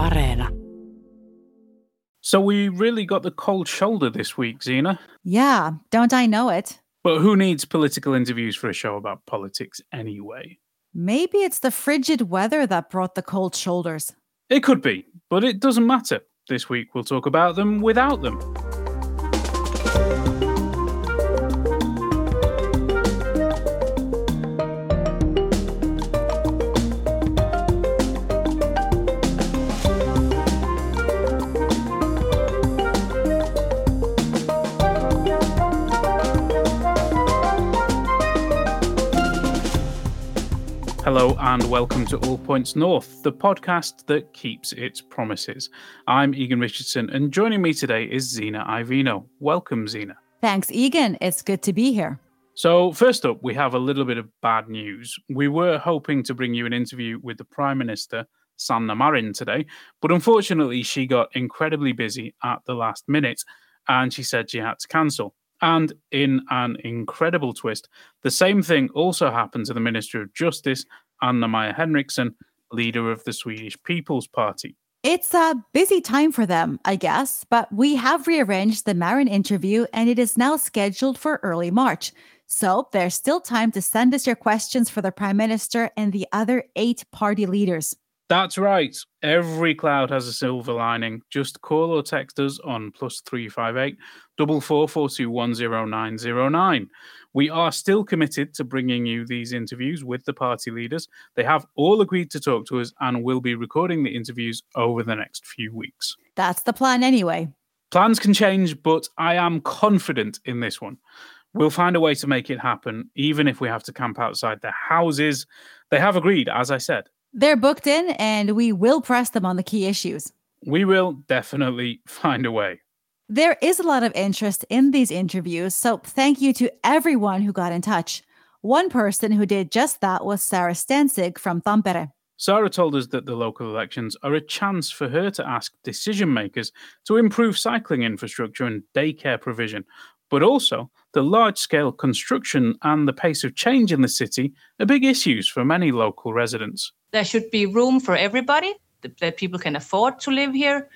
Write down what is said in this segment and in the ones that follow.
Areena. So we really got the cold shoulder this week, Zena. Yeah, don't I know it? But who needs political interviews for a show about politics anyway? Maybe it's the frigid weather that brought the cold shoulders. It could be, but it doesn't matter. This week we'll talk about them without them. And welcome to All Points North, the podcast that keeps its promises. I'm Egan Richardson, and joining me today is Zena Iovino. Welcome, Zena. Thanks, Egan. It's good to be here. So, first up, we have a little bit of bad news. We were hoping to bring you an interview with the Prime Minister, Sanna Marin, today, but unfortunately, she got incredibly busy at the last minute and she said she had to cancel. And in an incredible twist, the same thing also happened to the Minister of Justice, Anna Maja Henriksson, leader of the Swedish People's Party. It's a busy time for them, I guess, but we have rearranged the Marin interview and it is now scheduled for early March. So there's still time to send us your questions for the Prime Minister and the other eight party leaders. That's right. Every cloud has a silver lining. Just call or text us on plus three five eight double four four two one zero nine zero nine. We are still committed to bringing you these interviews with the party leaders. They have all agreed to talk to us and will be recording the interviews over the next few weeks. That's the plan anyway. Plans can change, but I am confident in this one. We'll find a way to make it happen, even if we have to camp outside their houses. They have agreed, as I said. They're booked in and we will press them on the key issues. We will definitely find a way. There is a lot of interest in these interviews, so thank you to everyone who got in touch. One person who did just that was Sarah Stensig from Tampere. Sarah told us that the local elections are a chance for her to ask decision makers to improve cycling infrastructure and daycare provision, but also the large scale construction and the pace of change in the city are big issues for many local residents. There should be room for everybody, that people can afford to live here.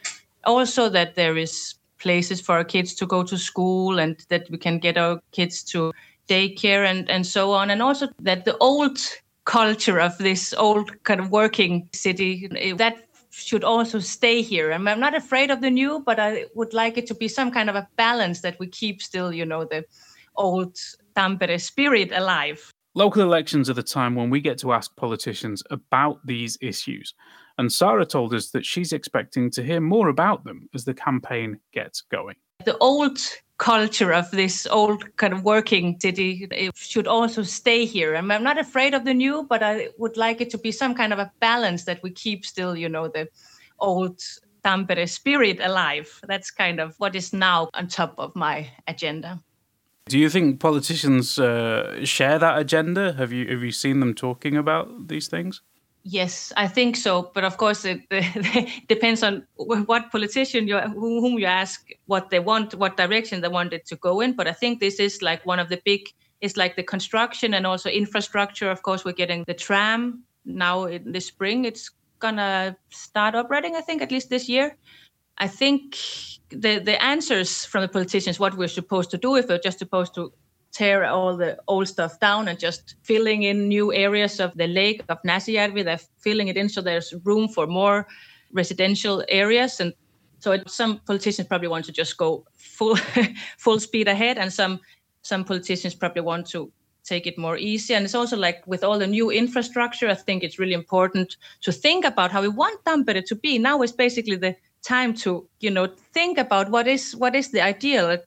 Also, that there is places for our kids to go to school and that we can get our kids to daycare and, and so on. And also that the old culture of this old kind of working city, eh, that should also stay here. I'm, I'm not afraid of the new, but I would like it to be some kind of a balance that we keep still, you know, the old Tampere spirit alive. Local elections are the time when we get to ask politicians about these issues. And Sarah told us that she's expecting to hear more about them as the campaign gets going. The old culture of this old kind of working city should also stay here. I'm, I'm not afraid of the new, but I would like it to be some kind of a balance that we keep still, you know, the old Tampere spirit alive. That's kind of what is now on top of my agenda. Do you think politicians uh, share that agenda? Have you have you seen them talking about these things? Yes, I think so. But of course, it, it depends on what politician you whom you ask what they want, what direction they want it to go in. But I think this is like one of the big. It's like the construction and also infrastructure. Of course, we're getting the tram now in the spring. It's gonna start operating. I think at least this year. I think the the answers from the politicians, what we're supposed to do, if we're just supposed to tear all the old stuff down and just filling in new areas of the lake of Näsijärvi. They're filling it in so there's room for more residential areas. And so it, some politicians probably want to just go full full speed ahead, and some some politicians probably want to take it more easy. And it's also like with all the new infrastructure, I think it's really important to think about how we want Tampere to be. Now is basically the time to you know think about what is what is the ideal?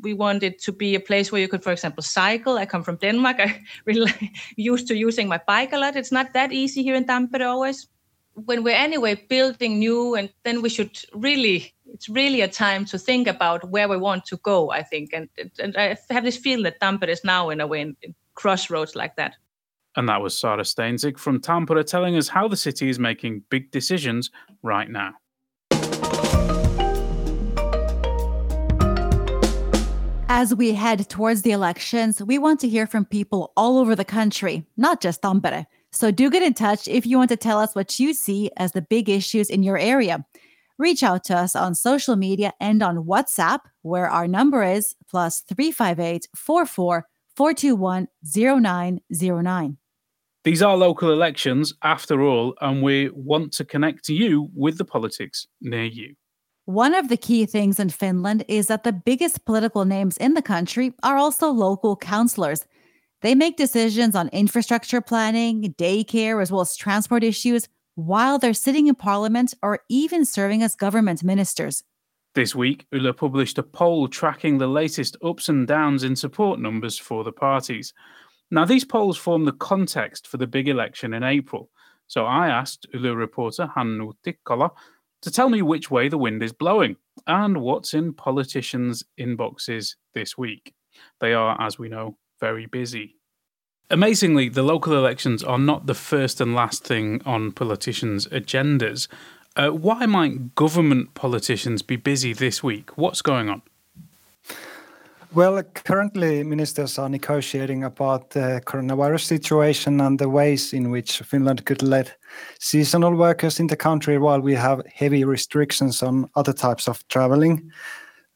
We want it to be a place where you could for example cycle. I come from denmark. I really used to using my bike a lot. It's not that easy here in tampere always. When we're anyway building new and then we should really it's really a time to think about where we want to go i think. And, and i have this feeling that tampere is now in a way in, in crossroads like that. And that was Sarah Steinzig from Tampere telling us how the city is making big decisions right now. As we head towards the elections, we want to hear from people all over the country, not just Tampere. So do get in touch if you want to tell us what you see as the big issues in your area. Reach out to us on social media and on WhatsApp, where our number is plus 358 44 421 0909. These are local elections, after all, and we want to connect to you with the politics near you. One of the key things in Finland is that the biggest political names in the country are also local councillors. They make decisions on infrastructure planning, daycare, as well as transport issues while they're sitting in parliament or even serving as government ministers. This week, Yle published a poll tracking the latest ups and downs in support numbers for the parties. Now, these polls form the context for the big election in April. So I asked Yle reporter Hannu Tikkala to tell me which way the wind is blowing and what's in politicians' inboxes this week. They are, as we know, very busy. Amazingly, the local elections are not the first and last thing on politicians' agendas. Uh, why might government politicians be busy this week? What's going on? Well, currently, ministers are negotiating about the coronavirus situation and the ways in which Finland could let seasonal workers in the country while we have heavy restrictions on other types of traveling.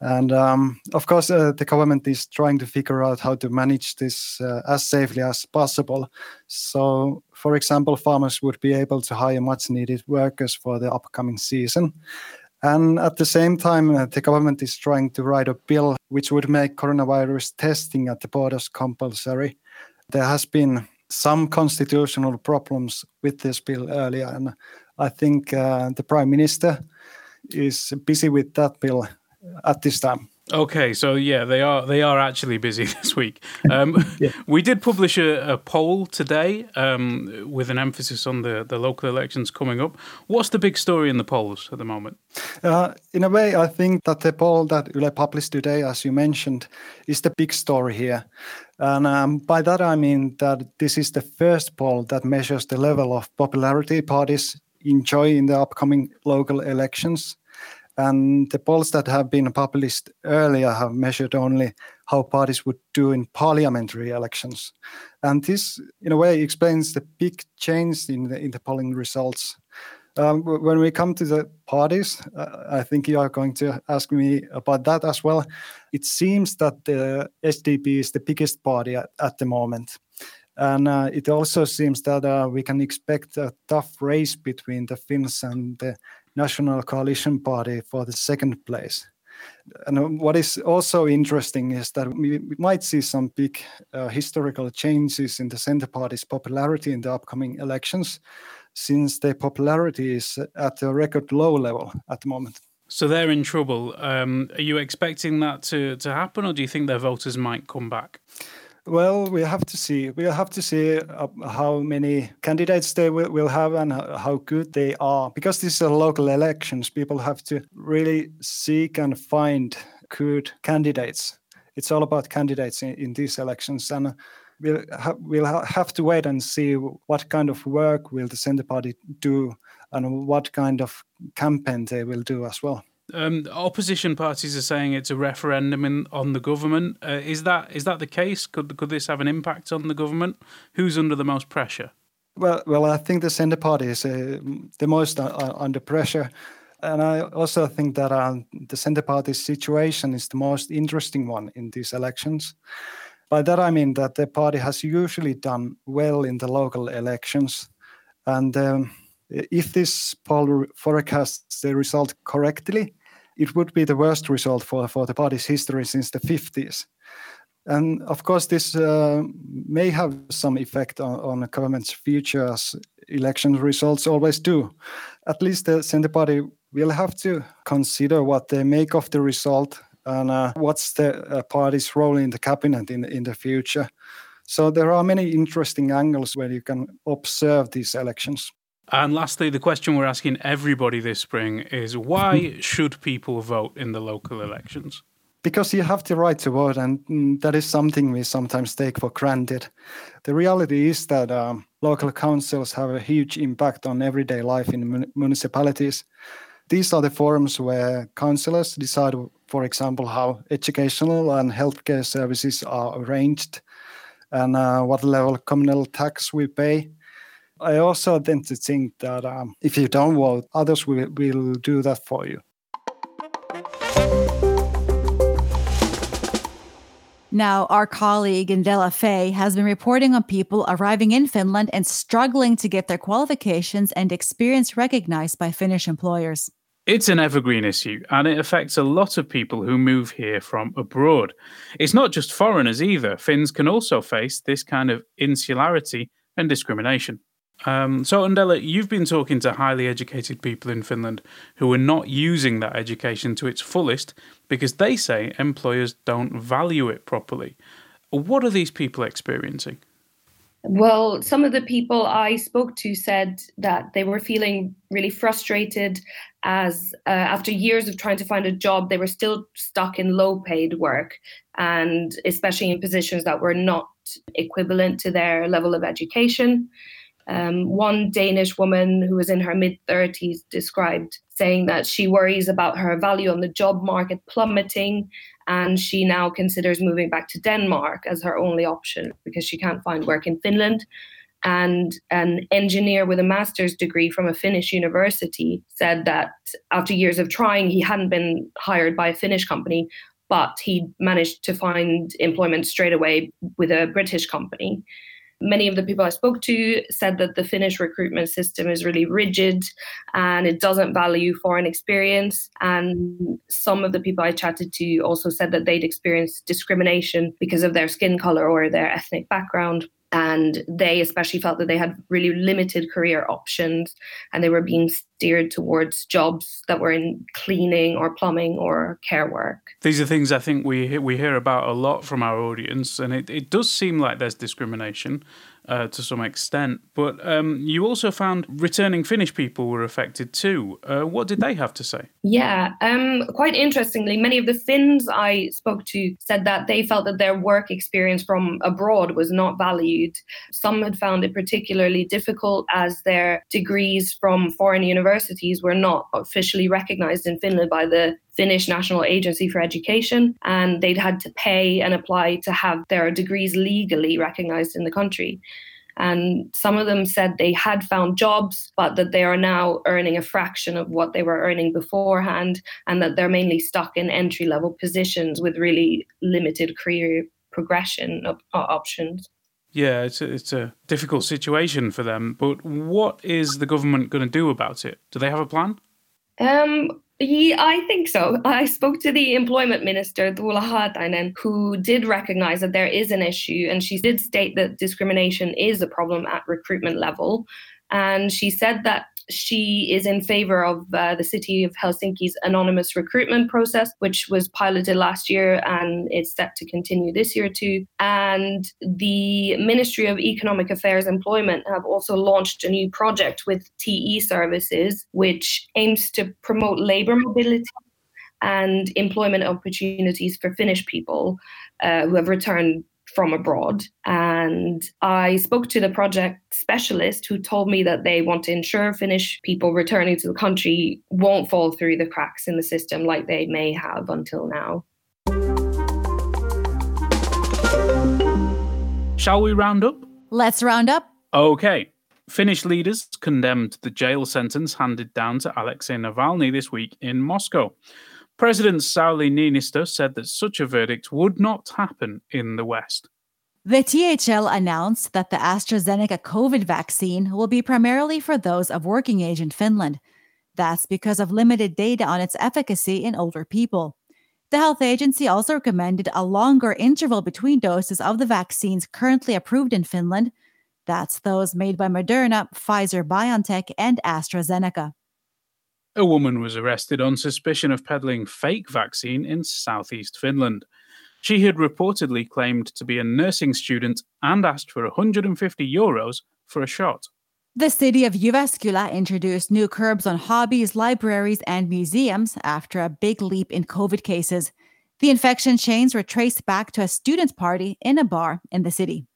And um, of course, uh, the government is trying to figure out how to manage this uh, as safely as possible. So, for example, farmers would be able to hire much needed workers for the upcoming season. And at the same time, uh, the government is trying to write a bill which would make coronavirus testing at the borders compulsory. There has been some constitutional problems with this bill earlier, and I think uh, the prime minister is busy with that bill at this time. Okay, so yeah, they are they are actually busy this week. Um, yeah. We did publish a, a poll today um, with an emphasis on the, the local elections coming up. What's the big story in the polls at the moment? Uh, in a way, I think that the poll that Yle published today, as you mentioned, is the big story here. And um, by that I mean that this is the first poll that measures the level of popularity parties enjoy in the upcoming local elections. And the polls that have been published earlier have measured only how parties would do in parliamentary elections. And this, in a way, explains the big change in the, in the polling results. Um, when we come to the parties, uh, I think you are going to ask me about that as well. It seems that the SDP is the biggest party at, at the moment. And uh, it also seems that uh, we can expect a tough race between the Finns and the National Coalition Party for the second place. And what is also interesting is that we, we might see some big uh, historical changes in the center party's popularity in the upcoming elections, since their popularity is at a record low level at the moment. So they're in trouble. Um, are you expecting that to, to happen, or do you think their voters might come back? Well, we have to see. We'll have to see uh, how many candidates they will, have and how good they are. Because these are local elections, people have to really seek and find good candidates. It's all about candidates in, in these elections, and we'll ha- we'll ha- have to wait and see what kind of work will the Centre Party do, and what kind of campaign they will do as well. Um, opposition parties are saying it's a referendum in, on the government. Uh, is that is that the case? Could could this have an impact on the government? Who's under the most pressure? Well, well, I think the Centre Party is uh, the most uh, uh under pressure, and I also think that uh, the Centre Party's situation is the most interesting one in these elections. By that I mean that the party has usually done well in the local elections, and. Um, if this poll forecasts the result correctly, it would be the worst result for, for the party's history since the 50s. And of course, this uh, may have some effect on, on the government's future, as election results always do. At least the Centre Party will have to consider what they make of the result and uh, what's the uh, party's role in the cabinet in, in the future. So there are many interesting angles where you can observe these elections. And lastly, the question we're asking everybody this spring is why should people vote in the local elections? Because you have the right to vote, and mm, that is something we sometimes take for granted. The reality is that um, local councils have a huge impact on everyday life in mun- municipalities. These are the forums where councillors decide, for example, how educational and healthcare services are arranged and uh, what level communal tax we pay I also tend to think that um, if you don't vote, others will, will do that for you. Now, our colleague Ndéla Faye has been reporting on people arriving in Finland and struggling to get their qualifications and experience recognized by Finnish employers. It's an evergreen issue, and it affects a lot of people who move here from abroad. It's not just foreigners either. Finns can also face this kind of insularity and discrimination. Um, so, Ndéla, you've been talking to highly educated people in Finland who are not using that education to its fullest because they say employers don't value it properly. What are these people experiencing? Well, some of the people I spoke to said that they were feeling really frustrated as uh, after years of trying to find a job, they were still stuck in low paid work and especially in positions that were not equivalent to their level of education. Um, one Danish woman who was in her mid 30s described saying that she worries about her value on the job market plummeting and she now considers moving back to Denmark as her only option because she can't find work in Finland. And an engineer with a master's degree from a Finnish university said that after years of trying, he hadn't been hired by a Finnish company, but he managed to find employment straight away with a British company many of the people I spoke to said that the Finnish recruitment system is really rigid and it doesn't value foreign experience. And some of the people I chatted to also said that they'd experienced discrimination because of their skin color or their ethnic background and they especially felt that they had really limited career options and they were being steered towards jobs that were in cleaning or plumbing or care work. These are things I think we we hear about a lot from our audience, and it, it does seem like there's discrimination uh, to some extent. But um, you also found returning Finnish people were affected too. Uh, what did they have to say? Yeah, um, quite interestingly, many of the Finns I spoke to said that they felt that their work experience from abroad was not valued. Some had found it particularly difficult as their degrees from foreign universities were not officially recognized in Finland by the Finnish National Agency for Education, and they'd had to pay and apply to have their degrees legally recognized in the country. And some of them said they had found jobs, but that they are now earning a fraction of what they were earning beforehand, and that they're mainly stuck in entry level positions with really limited career progression of, uh, options. Yeah, it's a, it's a difficult situation for them. But what is the government going to do about it? Do they have a plan? Um, yeah, I think so. I spoke to the employment minister, Tuula Haatainen, who did recognize that there is an issue, and she did state that discrimination is a problem at recruitment level. And she said that she is in favor of uh, the city of Helsinki's anonymous recruitment process, which was piloted last year and it's set to continue this year too. And the Ministry of Economic Affairs Employment have also launched a new project with TE Services, which aims to promote labor mobility and employment opportunities for Finnish people uh, who have returned from abroad. And I spoke to the project specialist who told me that they want to ensure Finnish people returning to the country won't fall through the cracks in the system like they may have until now. Shall we round up? Let's round up. Okay. Finnish leaders condemned the jail sentence handed down to Alexei Navalny this week in Moscow. President Sauli Niinistö said that such a verdict would not happen in the West. The THL announced that the AstraZeneca COVID vaccine will be primarily for those of working age in Finland. That's because of limited data on its efficacy in older people. The health agency also recommended a longer interval between doses of the vaccines currently approved in Finland. That's those made by Moderna, Pfizer BioNTech, and AstraZeneca. A woman was arrested on suspicion of peddling fake vaccine in southeast Finland. She had reportedly claimed to be a nursing student and asked for 150 euros for a shot. The city of Jyväskylä introduced new curbs on hobbies, libraries, and museums after a big leap in COVID cases. The infection chains were traced back to a student party in a bar in the city.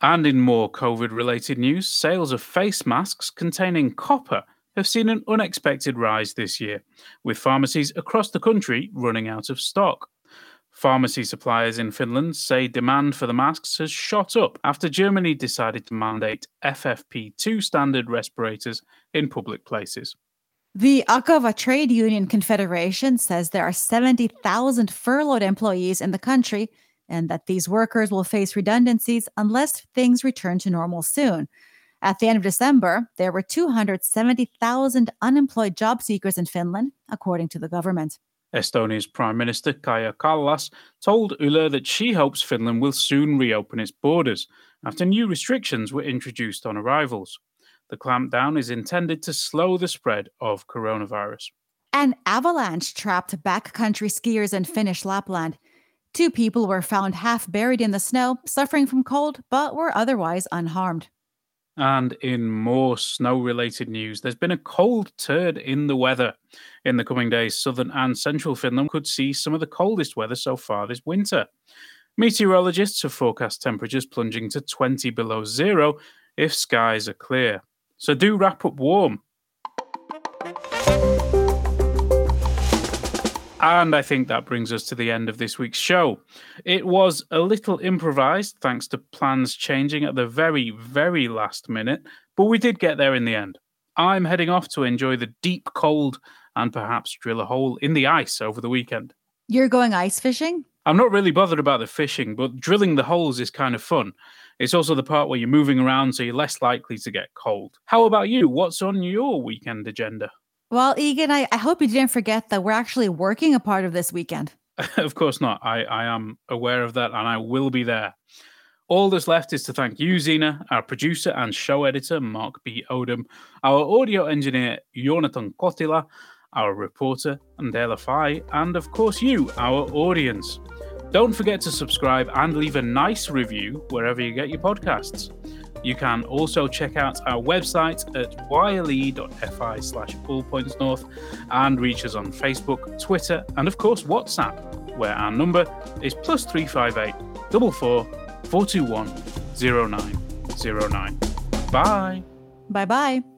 And in more COVID related news, sales of face masks containing copper have seen an unexpected rise this year, with pharmacies across the country running out of stock. Pharmacy suppliers in Finland say demand for the masks has shot up after Germany decided to mandate FFP2 standard respirators in public places. The Akava Trade Union Confederation says there are 70,000 furloughed employees in the country and that these workers will face redundancies unless things return to normal soon. At the end of December, there were 270,000 unemployed job seekers in Finland, according to the government. Estonia's Prime Minister Kaja Kallas told Yle that she hopes Finland will soon reopen its borders after new restrictions were introduced on arrivals. The clampdown is intended to slow the spread of coronavirus. An avalanche trapped backcountry skiers in Finnish Lapland. Two people were found half buried in the snow, suffering from cold, but were otherwise unharmed. And in more snow related news, there's been a cold turn in the weather. In the coming days, southern and central Finland could see some of the coldest weather so far this winter. Meteorologists have forecast temperatures plunging to 20 below zero if skies are clear. So do wrap up warm. And I think that brings us to the end of this week's show. It was a little improvised thanks to plans changing at the very, very last minute, but we did get there in the end. I'm heading off to enjoy the deep cold and perhaps drill a hole in the ice over the weekend. You're going ice fishing? I'm not really bothered about the fishing, but drilling the holes is kind of fun. It's also the part where you're moving around, so you're less likely to get cold. How about you? What's on your weekend agenda? Well, Egan, I, I hope you didn't forget that we're actually working a part of this weekend. of course not. I, I am aware of that and I will be there. All that's left is to thank you, Zena, our producer and show editor, Mark B. Odom, our audio engineer, Jonathan Kotila, our reporter, Ndéla Faye, and of course you, our audience. Don't forget to subscribe and leave a nice review wherever you get your podcasts. You can also check out our website at yle.fi slash allpointsnorth and reach us on Facebook, Twitter, and of course WhatsApp, where our number is plus 358 44 421 0909. Bye. Bye bye.